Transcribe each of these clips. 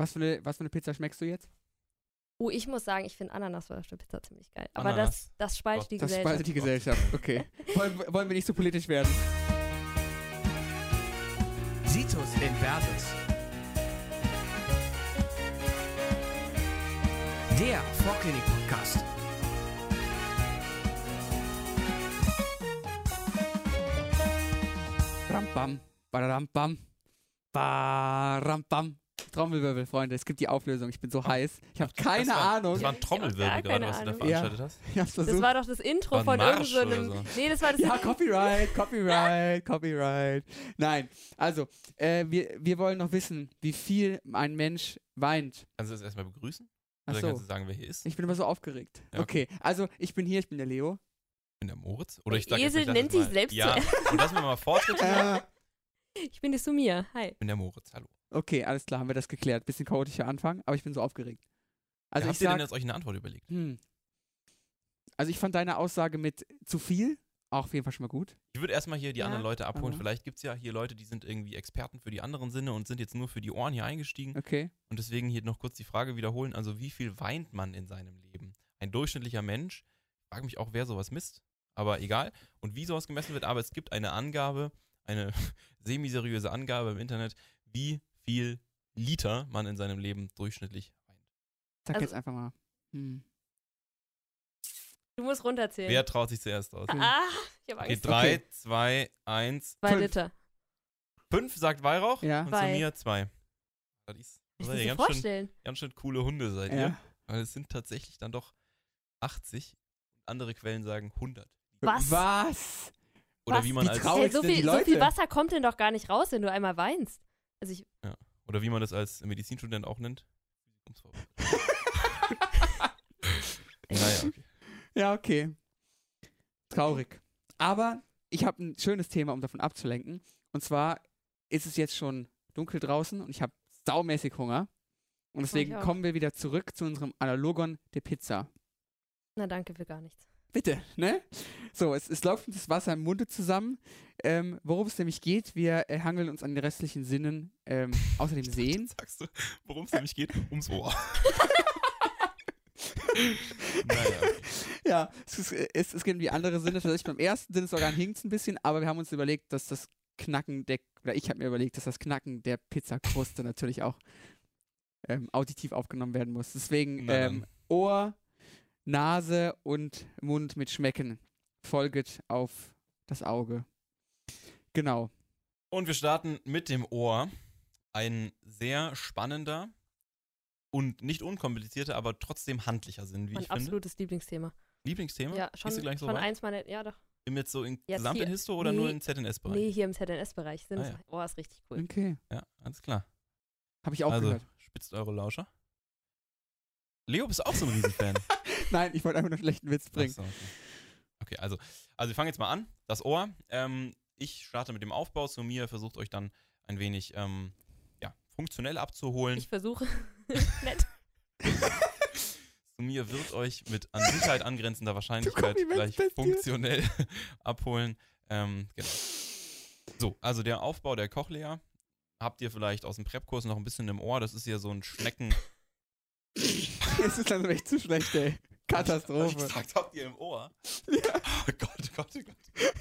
Was für eine, was für eine Pizza schmeckst du jetzt? Oh, ich muss sagen, ich finde Ananas auf der Pizza ziemlich geil. Aber Ananas. das, das spaltet Gott, die Das Gesellschaft. spaltet die Gesellschaft. Okay. wollen, wollen wir nicht so politisch werden? Situs Inversus. Der Vorklinik-Podcast. Rambam, badarampam, barampam. Trommelwirbel, Freunde, es gibt die Auflösung. Ich bin so heiß. Ich habe keine das war, Ahnung. Das war ein Trommelwirbel gerade, was du da veranstaltet hast. Ich hab's Das war doch das Intro War ein von irgendeinem. so. Nee, das war das. Ja, Copyright, Copyright, Copyright. Nein, also, äh, wir, wir wollen noch wissen, wie viel ein Mensch weint. Kannst du das erstmal begrüßen? Oder Achso, kannst du sagen, wer hier ist? Ich ich bin immer so aufgeregt. Ja, okay, also ich bin hier, ich bin der Leo. bin der Moritz. Oder ich Der sag jetzt, Esel ich lass nennt sich selbst Ja, und lass mir mal Fortschritt. Ich bin die Sumia. Hi. Ich bin der Moritz, hallo. Okay, alles klar, haben wir das geklärt. Bisschen chaotischer Anfang, aber ich bin so aufgeregt. Also ja, ich habt ihr sag, denn jetzt euch eine Antwort überlegt? hm. Also ich fand deine Aussage mit zu viel auch auf jeden Fall schon mal gut. Ich würde erstmal hier die Ja, anderen Leute abholen. aber- Vielleicht gibt es ja hier Leute, die sind irgendwie Experten für die anderen Sinne und sind jetzt nur für die Ohren hier eingestiegen. Okay. Und deswegen hier noch kurz die Frage wiederholen. Also wie viel weint man in seinem Leben? Ein durchschnittlicher Mensch. Ich frage mich auch, wer sowas misst. Aber egal. Und wie sowas gemessen wird. Aber es gibt eine Angabe, eine semi-seriöse Angabe im Internet, wie viel Liter man in seinem Leben durchschnittlich weint. Sag Also- jetzt einfach mal. Hm. Du musst runterzählen. Wer traut sich zuerst aus? Ah, ich habe Okay, Angst. drei, zwei, eins, Zwei fünf. Liter. fünf sagt Weihrauch Ja. und Zwei. zu mir zwei. Das ist, Ich will ihr dir ganz, schön, vorstellen. ganz schön coole Hunde seid ihr. Ja. Weil es sind tatsächlich dann doch 80. Andere Quellen sagen 100. Was? Was? Oder Was? wie man Wie als Hey, so, viel, so viel Wasser kommt denn doch gar nicht raus, wenn du einmal weinst. Also ich, oder wie man das als Medizinstudent auch nennt. naja, okay. Ja, okay. Traurig. Aber ich habe ein schönes Thema, um davon abzulenken. Und zwar ist es jetzt schon dunkel draußen und ich habe saumäßig Hunger. Und deswegen kommen wir wieder zurück zu unserem Analogon der Pizza. na danke für gar nichts. Bitte, ne? So, es, es läuft das Wasser im Munde zusammen. Ähm, worum es nämlich geht, wir äh, hangeln uns an den restlichen Sinnen ähm, außer dem Sehen. Sagst du, worum es nämlich geht? Ums Ohr. naja. Ja, es, ist, es, es geht um die andere Sinne. Tatsächlich beim ersten Sinnesorgan hinkt es ein bisschen, aber wir haben uns überlegt, dass das Knacken der, oder ich habe mir überlegt, dass das Knacken der Pizzakruste natürlich auch ähm, auditiv aufgenommen werden muss. Deswegen ähm, Ohr, Nase und Mund mit Schmecken folget auf das Auge. Genau. Und wir starten mit dem Ohr. Ein sehr spannender und nicht unkomplizierter, aber trotzdem handlicher Sinn, wie Mein ich finde. absolutes Lieblingsthema. Lieblingsthema? Ja, schon, du gleich so schon weit? eins meiner, ja doch. Im jetzt so in gesamt in Histo oder nee, nur im ZNS-Bereich? Nee, hier im ZNS-Bereich. Ah, ja. Oh, ist richtig cool. Okay. Ja, alles klar. Habe ich auch also, gehört. spitzt eure Lauscher. Leo, bist auch so ein Riesenfan? Nein, ich wollte einfach nur einen schlechten Witz bringen. So, okay. okay, also, also wir fangen jetzt mal an. Das Ohr. Ähm, ich starte mit dem Aufbau. Zu mir versucht euch dann ein wenig ähm, ja, funktionell abzuholen. Ich versuche. Nett. Zu mir wird euch mit an Sicherheit angrenzender Wahrscheinlichkeit gleich funktionell abholen. Ähm, genau. So, also der Aufbau der Cochlea habt ihr vielleicht aus dem Prep-Kurs noch ein bisschen im Ohr. Das ist ja so ein Schnecken. Es ist also echt zu schlecht, ey. Hab ich Katastrophe. gesagt, habt ihr im Ohr? Ja. Oh Gott, Gott, oh Gott.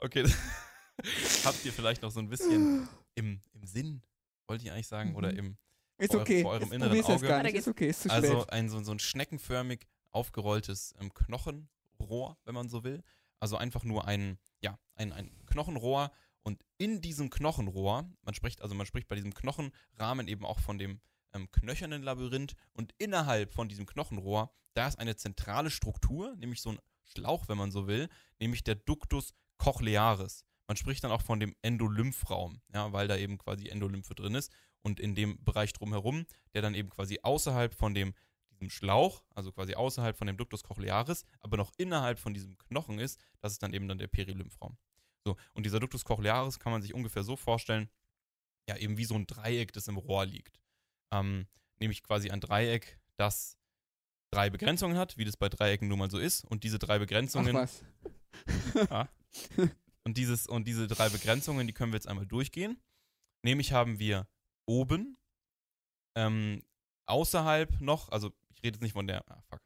Okay. habt ihr vielleicht noch so ein bisschen im, im Sinn, wollte ich eigentlich sagen, oder Mhm. im Ist vor- okay. vor eurem Ist- inneren Auge. gar nicht. Ist okay, ist zu Also spät. ein so, so ein schneckenförmig aufgerolltes ähm, Knochenrohr, wenn man so will. Also einfach nur ein, ja, ein, ein Knochenrohr und in diesem Knochenrohr, man spricht, also man spricht bei diesem Knochenrahmen eben auch von dem ähm, knöchernen Labyrinth und innerhalb von diesem Knochenrohr, da ist eine zentrale Struktur, nämlich so ein Schlauch, wenn man so will, nämlich der Ductus cochlearis. Man spricht dann auch von dem Endolymphraum, ja, weil da eben quasi Endolymphe drin ist und in dem Bereich drumherum, der dann eben quasi außerhalb von dem diesem Schlauch, also quasi außerhalb von dem Ductus cochlearis, aber noch innerhalb von diesem Knochen ist, das ist dann eben dann der Perilymphraum. So, und dieser Ductus cochlearis kann man sich ungefähr so vorstellen, ja, eben wie so ein Dreieck, das im Rohr liegt. Ähm, nämlich quasi ein Dreieck, das drei Begrenzungen hat, wie das bei Dreiecken nun mal so ist. Und diese drei Ach Begrenzungen was. und, dieses, und diese drei Begrenzungen, die können wir jetzt einmal durchgehen. Nämlich haben wir oben ähm, außerhalb noch, also ich rede jetzt nicht von der, ah, fuck.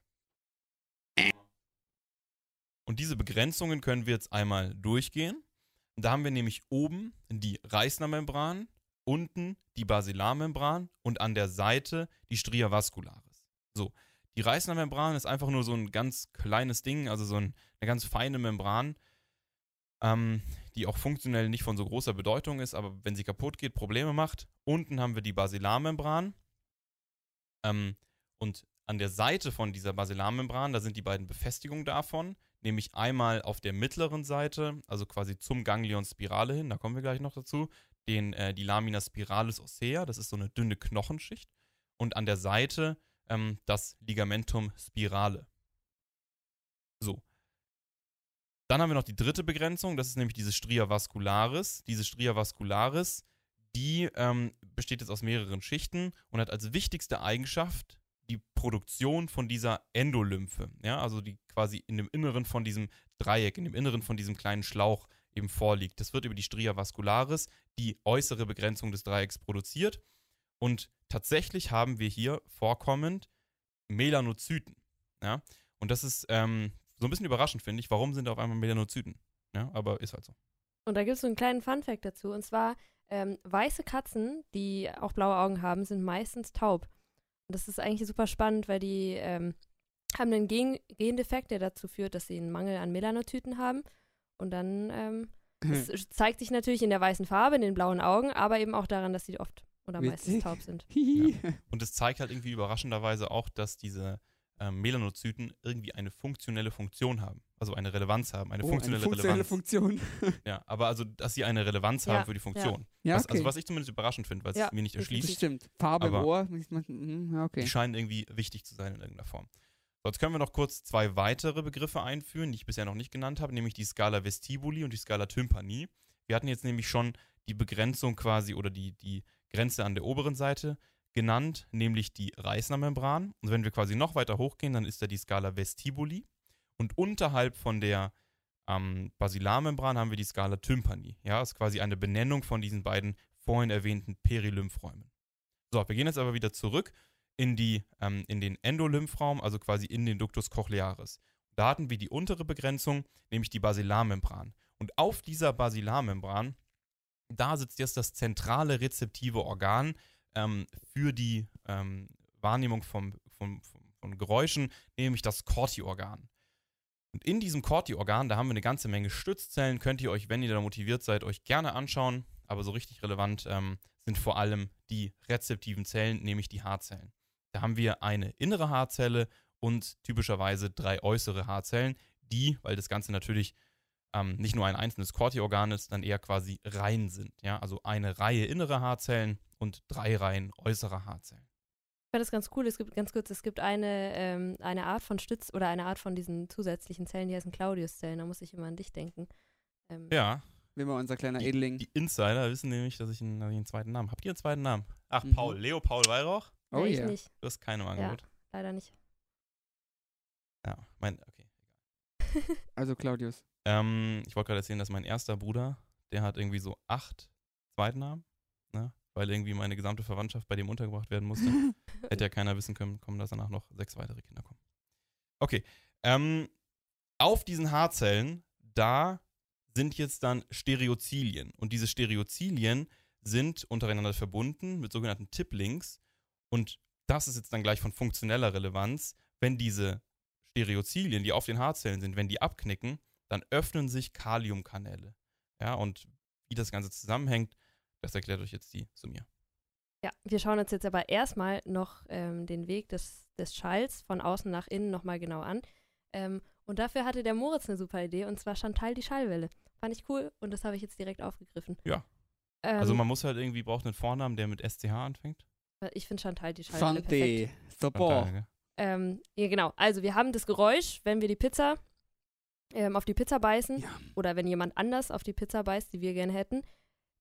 Und diese Begrenzungen können wir jetzt einmal durchgehen. Da haben wir nämlich oben die Reißnermembran, unten die Basilarmembran und an der Seite die Stria vascularis. So, die Reißnermembran ist einfach nur so ein ganz kleines Ding, also so ein, eine ganz feine Membran, ähm, die auch funktionell nicht von so großer Bedeutung ist, aber wenn sie kaputt geht, Probleme macht. Unten haben wir die Basilarmembran. Ähm, und an der Seite von dieser Basilarmembran, da sind die beiden Befestigungen davon, nämlich einmal auf der mittleren Seite, also quasi zum Ganglion Spirale hin, da kommen wir gleich noch dazu, den, äh, die Lamina spiralis ossea, das ist so eine dünne Knochenschicht, und an der Seite ähm, das Ligamentum spirale. So. Dann haben wir noch die dritte Begrenzung, das ist nämlich diese Stria vascularis. Diese Stria vascularis, die ähm, besteht jetzt aus mehreren Schichten und hat als wichtigste Eigenschaft die Produktion von dieser Endolymphe, ja, also die quasi in dem Inneren von diesem Dreieck, in dem Inneren von diesem kleinen Schlauch eben vorliegt. Das wird über die Stria vascularis, die äußere Begrenzung des Dreiecks, produziert. Und tatsächlich haben wir hier vorkommend Melanozyten. Ja? Und das ist ähm, so ein bisschen überraschend, finde ich. Warum sind da auf einmal Melanozyten? Ja, aber ist halt so. Und da gibt es so einen kleinen Fun-Fact dazu. Und zwar, ähm, weiße Katzen, die auch blaue Augen haben, sind meistens taub. Und das ist eigentlich super spannend, weil die ähm, haben einen Gen Gendefekt, der dazu führt, dass sie einen Mangel an Melanozyten haben. Und dann ähm, Hm. es zeigt sich natürlich in der weißen Farbe, in den blauen Augen, aber eben auch daran, dass sie oft oder meistens Witzig. taub sind. Hihi. Und es zeigt halt irgendwie überraschenderweise auch, dass diese ähm, Melanozyten irgendwie eine funktionelle Funktion haben. Also eine Relevanz haben, eine Oh, funktionelle, funktionelle Relevanz. Funktion. ja, aber also, dass sie eine Relevanz Ja, haben für die Funktion. Ja, was, okay. Also was ich zumindest überraschend finde, weil es Ja, mir nicht erschließt. das stimmt. Farbe im Aber- Ohr. mhm, Ja, okay. Die scheinen irgendwie wichtig zu sein in irgendeiner Form. So, jetzt können wir noch kurz zwei weitere Begriffe einführen, die ich bisher noch nicht genannt habe, nämlich die Skala vestibuli und die Skala tympani. Wir hatten jetzt nämlich schon die Begrenzung quasi oder die, die Grenze an der oberen Seite genannt, nämlich die Reißnermembran. Und wenn wir quasi noch weiter hochgehen, dann ist da die Skala vestibuli. Und unterhalb von der ähm, Basilarmembran haben wir die Skala tympani. Ja, ist quasi eine Benennung von diesen beiden vorhin erwähnten Perilymphräumen. So, wir gehen jetzt aber wieder zurück in, die, ähm, in den Endolymphraum, also quasi in den Ductus cochlearis. Da hatten wir die untere Begrenzung, nämlich die Basilarmembran. Und auf dieser Basilarmembran, da sitzt jetzt das zentrale rezeptive Organ ähm, für die ähm, Wahrnehmung vom, vom, vom, von Geräuschen, nämlich das Corti-Organ. Und in diesem Corti-Organ, da haben wir eine ganze Menge Stützzellen, könnt ihr euch, wenn ihr da motiviert seid, euch gerne anschauen. Aber so richtig relevant ähm, sind vor allem die rezeptiven Zellen, nämlich die Haarzellen. Da haben wir eine innere Haarzelle und typischerweise drei äußere Haarzellen, die, weil das Ganze natürlich ähm, nicht nur ein einzelnes Corti-Organ ist, dann eher quasi Reihen sind. Ja? Also eine Reihe innere Haarzellen und drei Reihen äußerer Haarzellen. Ich fand das ganz cool. Es gibt ganz kurz, es gibt eine, ähm, eine Art von Stütz oder eine Art von diesen zusätzlichen Zellen, die heißen Claudius-Zellen. Da muss ich immer an dich denken. Ähm, Ja, Wie mal unser kleiner die, Edeling. die Insider wissen nämlich, dass ich einen, dass ich einen zweiten Namen habe. Habt ihr einen zweiten Namen? Ach, Mhm. Paul. Leo Paul Weihrauch? Oh nee, ich ja. nicht. Du hast keinem Ja, Angebot. leider nicht. Ja, mein, okay. Also Claudius. Ähm, ich wollte gerade erzählen, dass mein erster Bruder, der hat irgendwie so acht Zweitnamen, ne? weil irgendwie meine gesamte Verwandtschaft bei dem untergebracht werden musste. Hätte ja keiner wissen können, kommen, dass danach noch sechs weitere Kinder kommen. Okay. Ähm, auf diesen Haarzellen, da sind jetzt dann Stereozilien. Und diese Stereozilien sind untereinander verbunden mit sogenannten Tiplinks. Und das ist jetzt dann gleich von funktioneller Relevanz. Wenn diese Stereozilien, die auf den Haarzellen sind, wenn die abknicken, dann öffnen sich Kaliumkanäle. Ja, und wie das Ganze zusammenhängt, das erklärt euch jetzt die Sumir. Ja, wir schauen uns jetzt aber erstmal noch ähm, den Weg des, des Schalls von außen nach innen nochmal genau an. Ähm, und dafür hatte der Moritz eine super Idee, und zwar Chantal die Schallwelle. Fand ich cool und das habe ich jetzt direkt aufgegriffen. Ja. Ähm, Also man muss halt irgendwie, braucht einen Vornamen, der mit SCH anfängt. Ich finde Chantal die Schallwelle perfekt. Super. Chantal, gell? Ähm, ja, genau. Also wir haben das Geräusch, wenn wir die Pizza ähm, auf die Pizza beißen Ja. oder wenn jemand anders auf die Pizza beißt, die wir gerne hätten,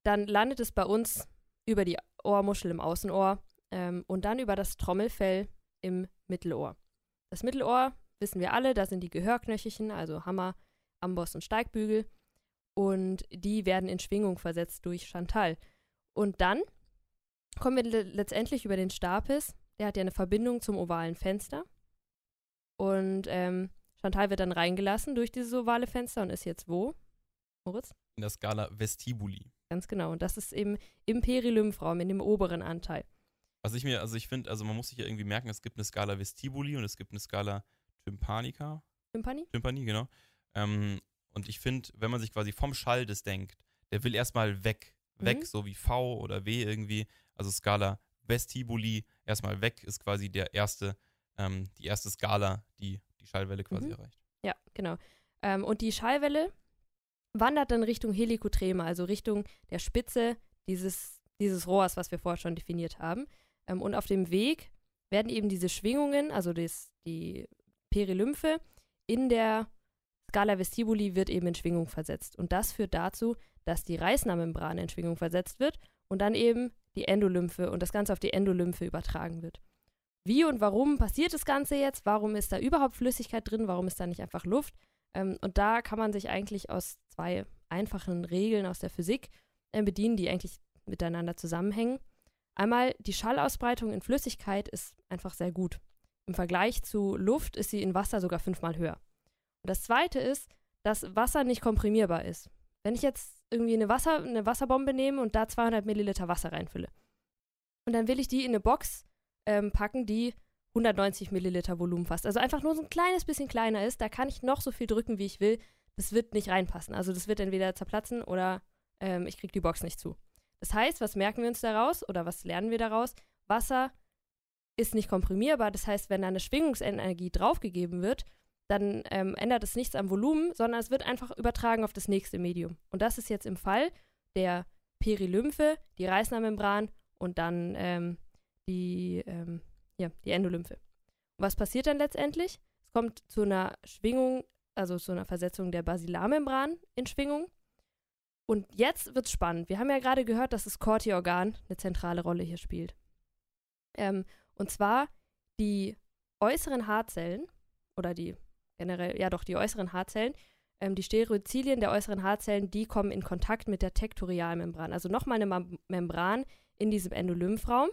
dann landet es bei uns über die Ohrmuschel im Außenohr ähm, und dann über das Trommelfell im Mittelohr. Das Mittelohr wissen wir alle, da sind die Gehörknöchelchen, also Hammer, Amboss und Steigbügel und die werden in Schwingung versetzt durch Chantal. Und dann kommen wir le letztendlich über den Stapes. Der hat ja eine Verbindung zum ovalen Fenster. Und ähm, Chantal wird dann reingelassen durch dieses ovale Fenster und ist jetzt wo? Moritz? In der Skala Vestibuli. Ganz genau. Und das ist eben im Perilymphraum, in dem oberen Anteil. Was ich mir, also ich finde, also man muss sich ja irgendwie merken, es gibt eine Skala Vestibuli und es gibt eine Skala Tympanica. Tympanie? Tympanie, genau. Ähm, und ich finde, wenn man sich quasi vom Schall das denkt, der will erstmal weg. Weg, Mhm. so wie V oder W irgendwie. Also Skala Vestibuli, erstmal weg ist quasi der erste, ähm, die erste Skala, die die Schallwelle quasi Mhm. erreicht. Ja, genau. Ähm, und die Schallwelle wandert dann Richtung Helikotrema, also Richtung der Spitze dieses, dieses Rohrs, was wir vorher schon definiert haben. Ähm, und auf dem Weg werden eben diese Schwingungen, also das, die Perilymphe, in der Scala vestibuli wird eben in Schwingung versetzt. Und das führt dazu, dass die Reißnahmembran in Schwingung versetzt wird und dann eben die Endolymphe und das Ganze auf die Endolymphe übertragen wird. Wie und warum passiert das Ganze jetzt? Warum ist da überhaupt Flüssigkeit drin? Warum ist da nicht einfach Luft? Ähm, und da kann man sich eigentlich aus zwei einfachen Regeln aus der Physik äh, bedienen, die eigentlich miteinander zusammenhängen. Einmal die Schallausbreitung in Flüssigkeit ist einfach sehr gut. Im Vergleich zu Luft ist sie in Wasser sogar fünfmal höher. Und das zweite ist, dass Wasser nicht komprimierbar ist. Wenn ich jetzt irgendwie eine, Wasser, eine Wasserbombe nehme und da 200 Milliliter Wasser reinfülle und dann will ich die in eine Box ähm, packen, die 190 Milliliter Volumen fasst. Also einfach nur so ein kleines bisschen kleiner ist, da kann ich noch so viel drücken, wie ich will. Das wird nicht reinpassen. Also das wird entweder zerplatzen oder ähm, ich kriege die Box nicht zu. Das heißt, was merken wir uns daraus oder was lernen wir daraus? Wasser ist nicht komprimierbar. Das heißt, wenn da eine Schwingungsenergie draufgegeben wird, dann ähm, ändert es nichts am Volumen, sondern es wird einfach übertragen auf das nächste Medium. Und das ist jetzt im Fall der Perilymphe, die Reißnahmembran und dann ähm, die, ähm, ja, die Endolymphe. Und was passiert dann letztendlich? Es kommt zu einer Schwingung, also zu einer Versetzung der Basilarmembran in Schwingung. Und jetzt wird's spannend. Wir haben ja gerade gehört, dass das Corti-Organ eine zentrale Rolle hier spielt. Ähm, und zwar die äußeren Haarzellen oder die generell, ja doch, die äußeren Haarzellen, ähm, die Stereozilien der äußeren Haarzellen, die kommen in Kontakt mit der Tektorialmembran. Also nochmal eine Mem Membran in diesem Endolymphraum,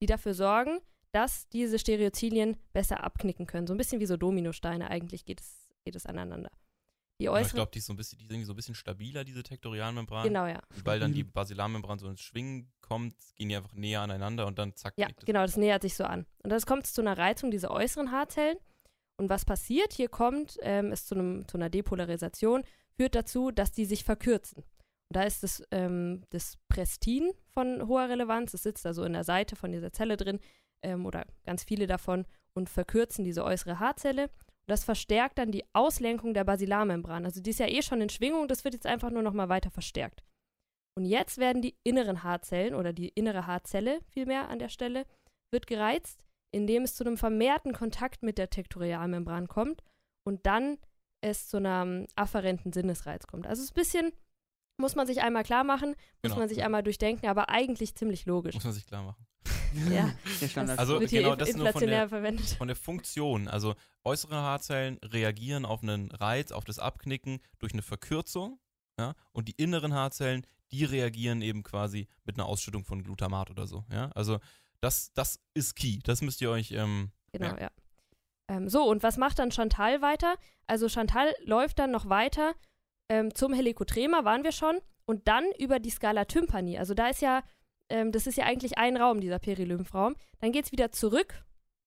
die dafür sorgen, dass diese Stereozilien besser abknicken können. So ein bisschen wie so Dominosteine eigentlich geht es, geht es aneinander. Die Aber ich äußeren, glaube, die, ist so ein bisschen- die sind irgendwie so ein bisschen stabiler, diese Tektorialmembran. genau, ja. Weil dann die Basilarmembran so ins Schwingen kommt, gehen die einfach näher aneinander und dann zack. Ja, genau, das nähert sich so an. Und das kommt zu einer Reizung dieser äußeren Haarzellen. Und was passiert? Hier kommt ähm, es zu, einem, zu einer Depolarisation, führt dazu, dass die sich verkürzen. Und da ist das, ähm, das Prestin von hoher Relevanz. Es sitzt also in der Seite von dieser Zelle drin ähm, oder ganz viele davon und verkürzen diese äußere Haarzelle. Und das verstärkt dann die Auslenkung der Basilarmembran. Also die ist ja eh schon in Schwingung, das wird jetzt einfach nur noch mal weiter verstärkt. Und jetzt werden die inneren Haarzellen oder die innere Haarzelle vielmehr an der Stelle wird gereizt, indem es zu einem vermehrten Kontakt mit der Tektorialmembran kommt und dann es zu einem afferenten Sinnesreiz kommt. Also es ist ein bisschen, muss man sich einmal klar machen, muss Genau. man sich einmal durchdenken, aber eigentlich ziemlich logisch. Muss man sich klar machen. Ja. Der Standard. Also wird hier genau, das nur von inflationär der- verwendet. Von der Funktion, also äußere Haarzellen reagieren auf einen Reiz, auf das Abknicken durch eine Verkürzung, ja, und die inneren Haarzellen, die reagieren eben quasi mit einer Ausschüttung von Glutamat oder so, ja. Also das, das ist key. Das müsst ihr euch, ähm, Genau, Ja. ja. Ähm, so, und was macht dann Chantal weiter? Also Chantal läuft dann noch weiter ähm, zum Helikotrema, waren wir schon, und dann über die Skala Tympani. Also da ist ja, ähm, das ist ja eigentlich ein Raum, dieser Perilymphraum. Dann geht es wieder zurück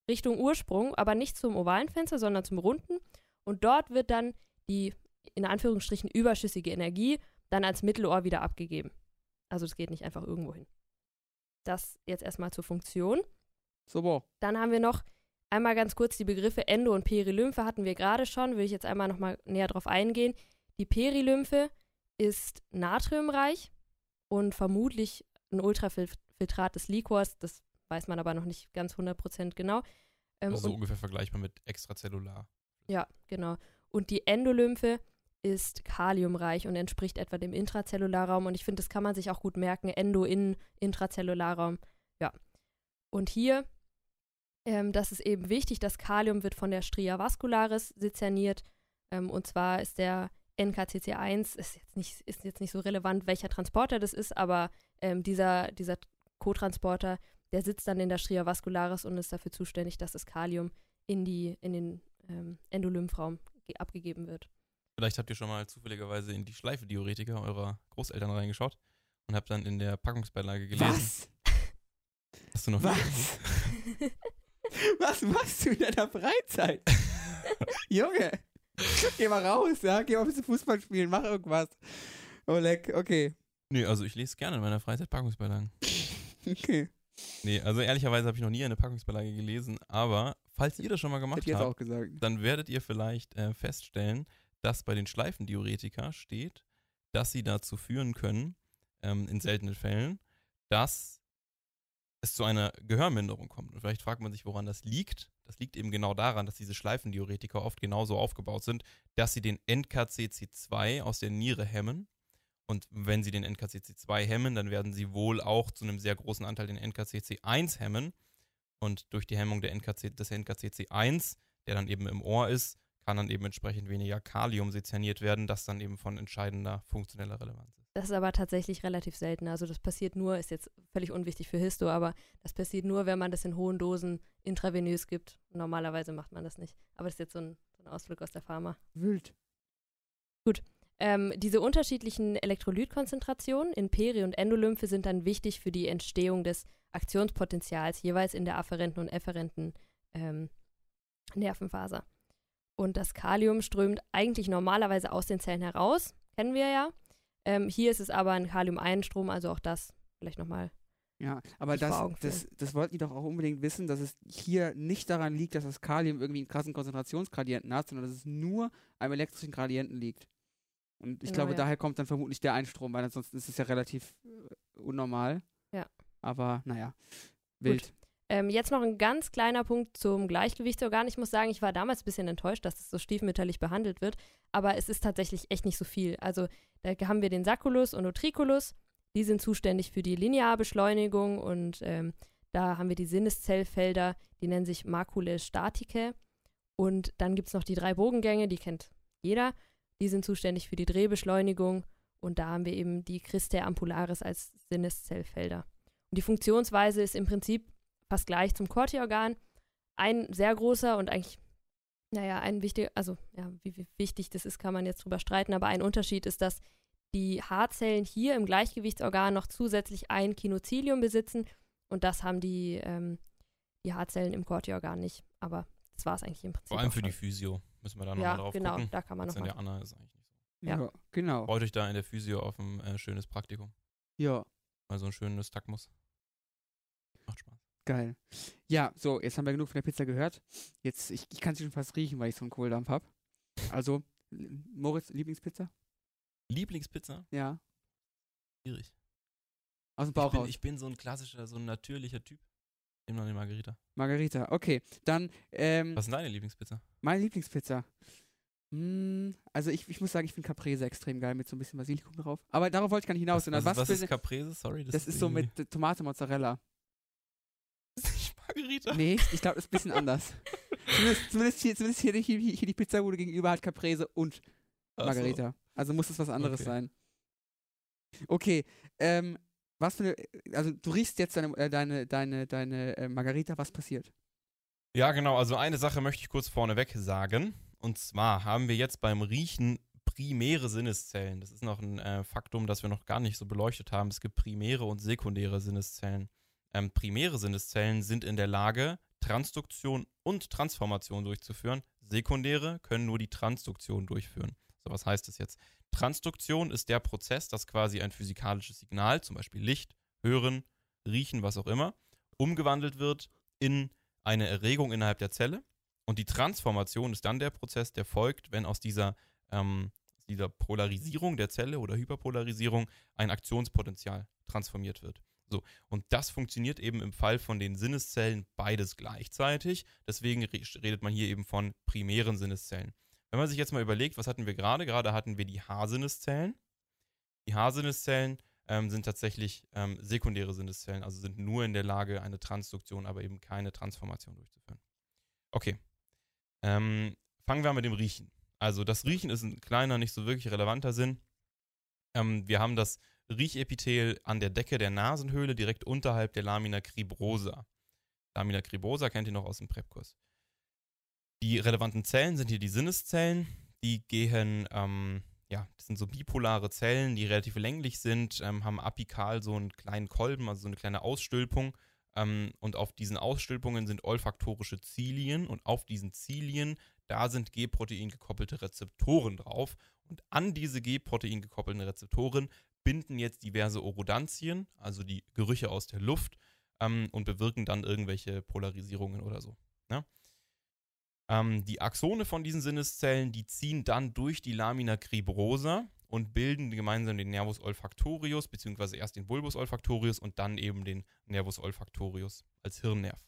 Richtung Ursprung, aber nicht zum ovalen Fenster, sondern zum runden. Und dort wird dann die, in Anführungsstrichen, überschüssige Energie dann als Mittelohr wieder abgegeben. Also es geht nicht einfach irgendwo hin. Das jetzt erstmal zur Funktion. So, boah. Dann haben wir noch einmal ganz kurz die Begriffe Endo- und Perilymphe hatten wir gerade schon, will ich jetzt einmal nochmal näher drauf eingehen. Die Perilymphe ist natriumreich und vermutlich ein Ultrafiltrat des Liquors, das weiß man aber noch nicht ganz 100% genau. Ähm, also so ungefähr vergleichbar mit extrazellular. ja, genau. Und die Endolymphe ist kaliumreich und entspricht etwa dem Intrazellularraum und ich finde, das kann man sich auch gut merken, Endo in Intrazellularraum. Ja. Und hier ähm, das ist eben wichtig. Das Kalium wird von der Stria vascularis sezerniert. Ähm, und zwar ist der NKCC1, ist jetzt, nicht, ist jetzt nicht so relevant, welcher Transporter das ist, aber ähm, dieser, dieser Co-Transporter, der sitzt dann in der Stria vascularis und ist dafür zuständig, dass das Kalium in, die, in den ähm, Endolymphraum ge- abgegeben wird. Vielleicht habt ihr schon mal zufälligerweise in die Schleifediuretika eurer Großeltern reingeschaut und habt dann in der Packungsbeilage gelesen. Was? Hast du noch Was? Was machst du in deiner Freizeit? Junge, geh mal raus, ja? Geh mal ein bisschen Fußball spielen, mach irgendwas. Oleg, okay. Nee, also ich lese gerne in meiner Freizeit Packungsbeilagen. Okay. Nee, also ehrlicherweise habe ich noch nie eine Packungsbeilage gelesen, aber falls ihr das schon mal gemacht habt, dann werdet ihr vielleicht äh, feststellen, dass bei den Schleifendiuretika steht, dass sie dazu führen können, ähm, in seltenen Fällen, dass es zu einer Gehörminderung kommt. Und vielleicht fragt man sich, woran das liegt. Das liegt eben genau daran, dass diese Schleifendiuretika oft genauso aufgebaut sind, dass sie den NKCC2 aus der Niere hemmen. Und wenn sie den NKCC2 hemmen, dann werden sie wohl auch zu einem sehr großen Anteil den NKCC1 hemmen. Und durch die Hemmung der NKC, des NKCC1, der dann eben im Ohr ist, kann dann eben entsprechend weniger Kalium sezerniert werden, das dann eben von entscheidender funktioneller Relevanz ist. Das ist aber tatsächlich relativ selten. Also das passiert nur, ist jetzt völlig unwichtig für Histo, aber das passiert nur, wenn man das in hohen Dosen intravenös gibt. Normalerweise macht man das nicht. Aber das ist jetzt so ein, so ein Ausflug aus der Pharma. Wild. Ähm, diese unterschiedlichen Elektrolytkonzentrationen in Peri- und Endolymphe sind dann wichtig für die Entstehung des Aktionspotenzials jeweils in der afferenten und efferenten ähm, Nervenfaser. Und das Kalium strömt eigentlich normalerweise aus den Zellen heraus, kennen wir ja. Ähm, hier ist es aber ein Kalium-Einstrom, also auch das vielleicht nochmal. Ja, aber das, das, das wollten die doch auch unbedingt wissen, dass es hier nicht daran liegt, dass das Kalium irgendwie einen krassen Konzentrationsgradienten hat, sondern dass es nur am elektrischen Gradienten liegt. Und ich Genau, glaube, ja. daher kommt dann vermutlich der Einstrom, weil ansonsten ist es ja relativ äh, unnormal. Ja. Aber naja, wild. Ähm, jetzt noch ein ganz kleiner Punkt zum Gleichgewichtsorgan. Ich muss sagen, ich war damals ein bisschen enttäuscht, dass es so stiefmütterlich behandelt wird, aber es ist tatsächlich echt nicht so viel. Also da haben wir den Sacculus und Utriculus, die sind zuständig für die Linearbeschleunigung und ähm, da haben wir die Sinneszellfelder, die nennen sich Maculae staticae. Und dann gibt es noch die drei Bogengänge, die kennt jeder. Die sind zuständig für die Drehbeschleunigung und da haben wir eben die Christae ampularis als Sinneszellfelder. Und die Funktionsweise ist im Prinzip fast gleich zum Corti-Organ. Ein sehr großer und eigentlich, naja, ein wichtiger, also ja, wie, wie wichtig das ist, kann man jetzt drüber streiten, aber ein Unterschied ist, dass die Haarzellen hier im Gleichgewichtsorgan noch zusätzlich ein Kinozilium besitzen und das haben die, ähm, die Haarzellen im Corti-Organ nicht. Aber das war es eigentlich im Prinzip. Vor allem für die. Physio müssen wir da nochmal Ja, drauf genau, gucken. da kann man nochmal. der Anna ist eigentlich nicht so. Ja. Ja, genau. Freut euch da in der Physio auf ein äh, schönes Praktikum. Ja, Mal so ein schönes Takmus. Geil. Ja, so, jetzt haben wir genug von der Pizza gehört. Jetzt, ich, ich kann sie schon fast riechen, weil ich so einen Kohldampf habe. Also, Moritz, Lieblingspizza? Lieblingspizza? Ja. Schwierig. Aus dem Ich Bauch bin, raus. ich bin so ein klassischer, so ein natürlicher Typ. Immer eine Margarita. Margarita, okay. Dann, ähm, Was ist denn deine Lieblingspizza? meine Lieblingspizza. Hm, also ich, ich muss sagen, ich finde Caprese extrem geil mit so ein bisschen Basilikum drauf. Aber darauf wollte ich gar nicht hinaus. was, was, was ist Caprese? Sorry. das ist so irgendwie- mit Tomate, Mozzarella. Margarita. Nee, ich glaube, das ist ein bisschen anders. Zumindest, zumindest, hier, zumindest hier, die- hier, hier die Pizzabude gegenüber hat Caprese und Ach so. Margarita. Also muss es was anderes Okay. sein. Okay, ähm, was für eine, also du riechst jetzt deine, äh, deine, deine, deine äh, Margarita, was passiert? Ja, genau. Also eine Sache möchte ich kurz vorneweg sagen. Und zwar haben wir jetzt beim Riechen primäre Sinneszellen. Das ist noch ein äh, Faktum, das wir noch gar nicht so beleuchtet haben. Es gibt primäre und sekundäre Sinneszellen. Ähm, primäre Sinneszellen sind in der Lage, Transduktion und Transformation durchzuführen. Sekundäre können nur die Transduktion durchführen. So, was heißt das jetzt? Transduktion ist der Prozess, dass quasi ein physikalisches Signal, zum Beispiel Licht, Hören, Riechen, was auch immer, umgewandelt wird in eine Erregung innerhalb der Zelle. Und die Transformation ist dann der Prozess, der folgt, wenn aus dieser, ähm, dieser Polarisierung der Zelle oder Hyperpolarisierung ein Aktionspotenzial transformiert wird. So, und das funktioniert eben im Fall von den Sinneszellen beides gleichzeitig. Deswegen re redet man hier eben von primären Sinneszellen. Wenn man sich jetzt mal überlegt, was hatten wir gerade? Gerade hatten wir die Haarsinneszellen. Die Haarsinneszellen ähm, sind tatsächlich ähm, sekundäre Sinneszellen, also sind nur in der Lage, eine Transduktion, aber eben keine Transformation durchzuführen. Okay. Ähm, fangen wir an mit dem Riechen. Also das Riechen ist ein kleiner, nicht so wirklich relevanter Sinn. Ähm, wir haben das Riechepithel an der Decke der Nasenhöhle direkt unterhalb der Lamina cribrosa. Lamina cribrosa kennt ihr noch aus dem Präpkurs. Die relevanten Zellen sind hier die Sinneszellen. Die gehen, ähm, ja, das sind so bipolare Zellen, die relativ länglich sind, ähm, haben apikal so einen kleinen Kolben, also so eine kleine Ausstülpung. Ähm, und auf diesen Ausstülpungen sind olfaktorische Zilien und auf diesen Zilien, da sind G-Protein gekoppelte Rezeptoren drauf. Und an diese G-Protein gekoppelten Rezeptoren binden jetzt diverse Orodantien, also die Gerüche aus der Luft, ähm, und bewirken dann irgendwelche Polarisierungen oder so. Ne? Ähm, die Axone von diesen Sinneszellen, die ziehen dann durch die Lamina cribrosa und bilden gemeinsam den Nervus olfactorius, beziehungsweise erst den Bulbus olfactorius und dann eben den Nervus olfactorius als Hirnnerv.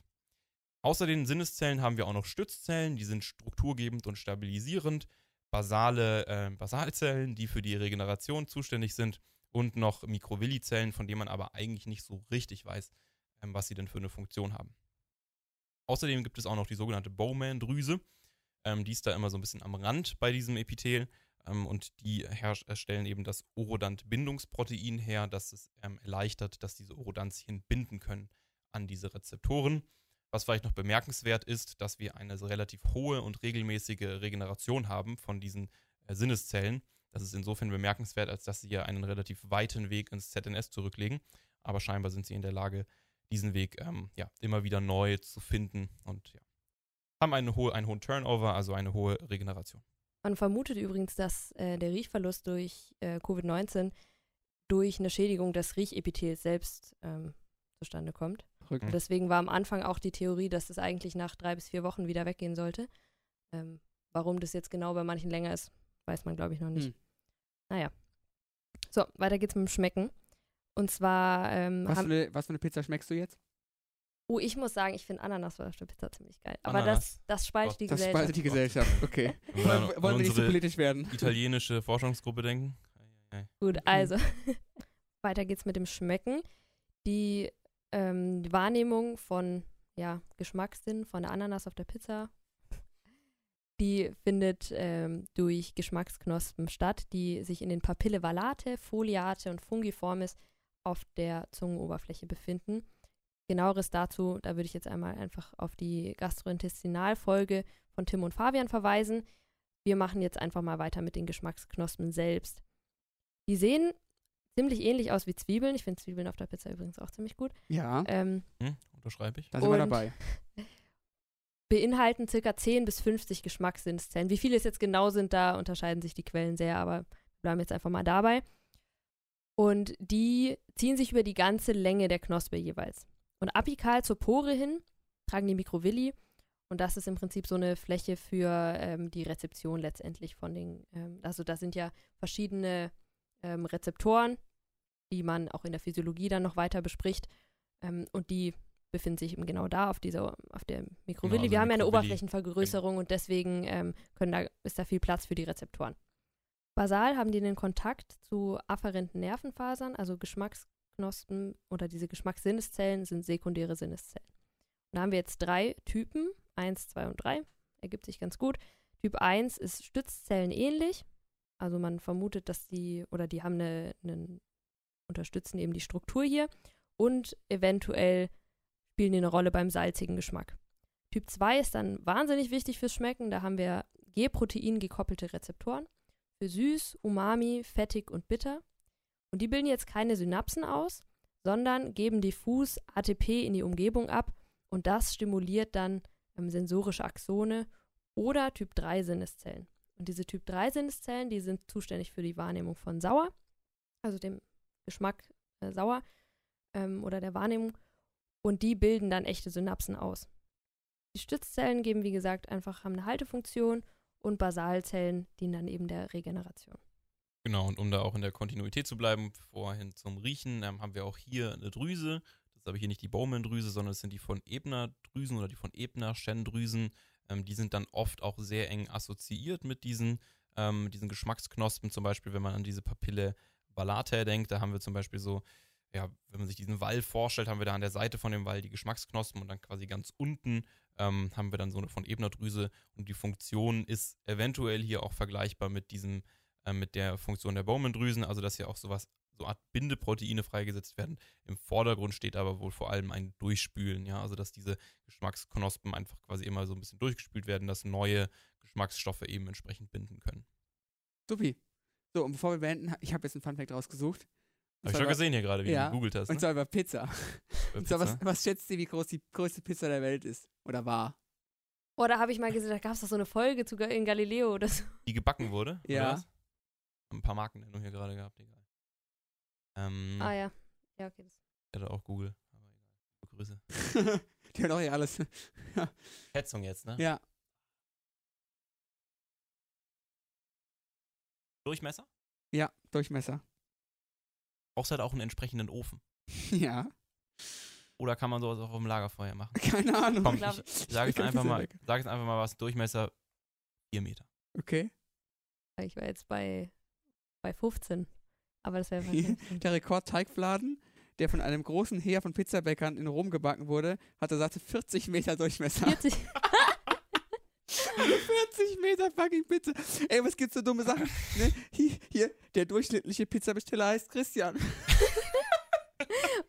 Außer den Sinneszellen haben wir auch noch Stützzellen, die sind strukturgebend und stabilisierend, basale äh, Basalzellen, die für die Regeneration zuständig sind und noch Mikrowillizellen, von denen man aber eigentlich nicht so richtig weiß, ähm, was sie denn für eine Funktion haben. Außerdem gibt es auch noch die sogenannte Bowman-Drüse. Ähm, die ist da immer so ein bisschen am Rand bei diesem Epithel. Ähm, und die stellen eben das Orodant-Bindungsprotein her, das es ähm, erleichtert, dass diese Orodantien binden können an diese Rezeptoren. Was vielleicht noch bemerkenswert ist, dass wir eine relativ hohe und regelmäßige Regeneration haben von diesen äh, Sinneszellen. Das ist insofern bemerkenswert, als dass sie ja einen relativ weiten Weg ins ZNS zurücklegen. Aber scheinbar sind sie in der Lage, diesen Weg ähm, ja, immer wieder neu zu finden und ja, haben eine hohe, einen hohen Turnover, also eine hohe Regeneration. Man vermutet übrigens, dass äh, der Riechverlust durch äh, Covid-19 durch eine Schädigung des Riechepithels selbst ähm, zustande kommt. Und deswegen war am Anfang auch die Theorie, dass es eigentlich nach drei bis vier Wochen wieder weggehen sollte. Ähm, warum das jetzt genau bei manchen länger ist, weiß man, glaube ich, noch nicht. Hm. Naja. So, weiter geht's mit dem Schmecken. Und zwar ähm, Was für, haben, eine, was für eine Pizza schmeckst du jetzt? Oh, ich muss sagen, ich finde Ananas auf der Pizza ziemlich geil. Aber Ananas. das, das spaltet die Das Gesellschaft. spaltet die Gesellschaft. Okay. Wollen wollen wir nicht so politisch werden? italienische Forschungsgruppe denken. Gut, also weiter geht's mit dem Schmecken. Die, ähm, die Wahrnehmung von ja, Geschmackssinn von der Ananas auf der Pizza, die findet ähm, durch Geschmacksknospen statt, die sich in den Papille valate, foliate und fungiformis auf der Zungenoberfläche befinden. Genaueres dazu, da würde ich jetzt einmal einfach auf die Gastrointestinalfolge von Tim und Fabian verweisen. Wir machen jetzt einfach mal weiter mit den Geschmacksknospen selbst. Die sehen ziemlich ähnlich aus wie Zwiebeln. Ich finde Zwiebeln auf der Pizza übrigens auch ziemlich gut. Ja, Ähm, Hm, unterschreibe ich. da sind wir dabei. Beinhalten circa 10 bis 50 Geschmackssinneszellen. Wie viele es jetzt genau sind, da unterscheiden sich die Quellen sehr, aber wir bleiben jetzt einfach mal dabei. Und die ziehen sich über die ganze Länge der Knospe jeweils. Und apikal zur Pore hin tragen die Mikrovilli. Und das ist im Prinzip so eine Fläche für ähm, die Rezeption letztendlich von den, ähm, also da sind ja verschiedene ähm, Rezeptoren, die man auch in der Physiologie dann noch weiter bespricht. Ähm, und die befinden sich eben genau da auf dieser, auf der Mikrovilli. also Wir haben ja eine Oberflächenvergrößerung und deswegen ähm, können da, ist da viel Platz für die Rezeptoren. Basal haben die einen Kontakt zu afferenten Nervenfasern, also Geschmacksknospen oder diese Geschmackssinneszellen sind sekundäre Sinneszellen. Und da haben wir jetzt drei Typen, 1, 2 und 3, ergibt sich ganz gut. Typ 1 ist Stützzellen ähnlich, also man vermutet, dass die, oder die haben eine, einen, unterstützen eben die Struktur hier und eventuell spielen die eine Rolle beim salzigen Geschmack. Typ 2 ist dann wahnsinnig wichtig fürs Schmecken, da haben wir G-Protein gekoppelte Rezeptoren für süß, umami, fettig und bitter. Und die bilden jetzt keine Synapsen aus, sondern geben diffus ATP in die Umgebung ab und das stimuliert dann ähm, sensorische Axone oder Typ 3 Sinneszellen. Und diese Typ 3 Sinneszellen, die sind zuständig für die Wahrnehmung von sauer, also dem Geschmack äh, sauer ähm, oder der Wahrnehmung und die bilden dann echte Synapsen aus. Die Stützzellen geben, wie gesagt, einfach haben eine Haltefunktion und Basalzellen dienen dann eben der Regeneration. Genau, und um da auch in der Kontinuität zu bleiben, vorhin zum Riechen, ähm, haben wir auch hier eine Drüse. Das ist aber hier nicht die Bowman-Drüse, sondern es sind die von Ebner-Drüsen oder die von Ebner-Shen-Drüsen. Ähm, die sind dann oft auch sehr eng assoziiert mit diesen, ähm, diesen Geschmacksknospen. Zum Beispiel, wenn man an diese Papille Valata denkt, da haben wir zum Beispiel so, ja, wenn man sich diesen Wall vorstellt, haben wir da an der Seite von dem Wall die Geschmacksknospen und dann quasi ganz unten ähm, haben wir dann so eine von Ebner-Drüse und die Funktion ist eventuell hier auch vergleichbar mit diesem äh, mit der Funktion der Bowman-Drüsen, also dass ihr auch sowas, so Art Bindeproteine freigesetzt werden. Im Vordergrund steht aber wohl vor allem ein Durchspülen, ja, also dass diese Geschmacksknospen einfach quasi immer so ein bisschen durchgespült werden, dass neue Geschmacksstoffe eben entsprechend binden können. Supi. So, und bevor wir beenden, ich habe jetzt einen Funfact rausgesucht. Und Habe ich schon über- gesehen hier gerade, wie Ja, du gegoogelt hast. Und Ne? zwar über Pizza. Über Und zwar, was, Pizza. was schätzt ihr, wie groß die größte Pizza der Welt ist? Oder war? Oder habe ich mal gesehen, da gab es doch so eine Folge zu, in Galileo oder so. Die gebacken wurde? Ja. Ein paar Markennennungen hier gerade gehabt, egal. Ähm, Ah ja. Ja, okay. Das Ich hatte auch Google, aber egal. Grüße. die haben doch hier alles. Schätzung jetzt, ne? ja. Durchmesser? Ja, Durchmesser. Brauchst halt auch einen entsprechenden Ofen. Ja. Oder kann man sowas auch auf dem Lagerfeuer machen? Keine Ahnung. Komm, ich, ich sage jetzt einfach mal, sag jetzt einfach mal was, Durchmesser 4 Meter. Okay. Ich war jetzt bei, bei 15. Aber das wäre wahrscheinlich. Der Rekord-Teigfladen, der von einem großen Heer von Pizzabäckern in Rom gebacken wurde, hatte satte 40 Meter Durchmesser. 40. 40 Meter fucking Pizza. Ey, was gibt's für dumme Sachen? Ne? Hier, hier, der durchschnittliche Pizzabesteller heißt Christian.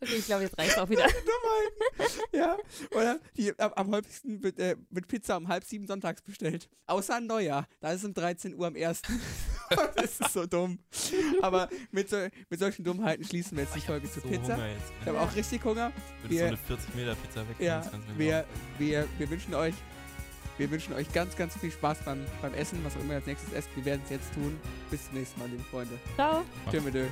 Okay, ich glaube, jetzt reicht auch wieder. Dummheiten. ja. Oder die, am, am häufigsten wird, äh, wird Pizza um halb sieben sonntags bestellt. Außer an Neujahr. Da ist es um 13 Uhr am 1. das ist so dumm. Aber mit, so, mit solchen Dummheiten schließen wir jetzt die Folge zur so Pizza. Ich habe auch richtig Hunger. Würdest so wir- eine 40 Meter Pizza weg. Ja, wir, wir, wir wünschen euch wir wünschen euch ganz, ganz viel Spaß beim, beim Essen, was auch immer ihr als nächstes esst. Wir werden es jetzt tun. Bis zum nächsten Mal, liebe Freunde. Ciao. Ö.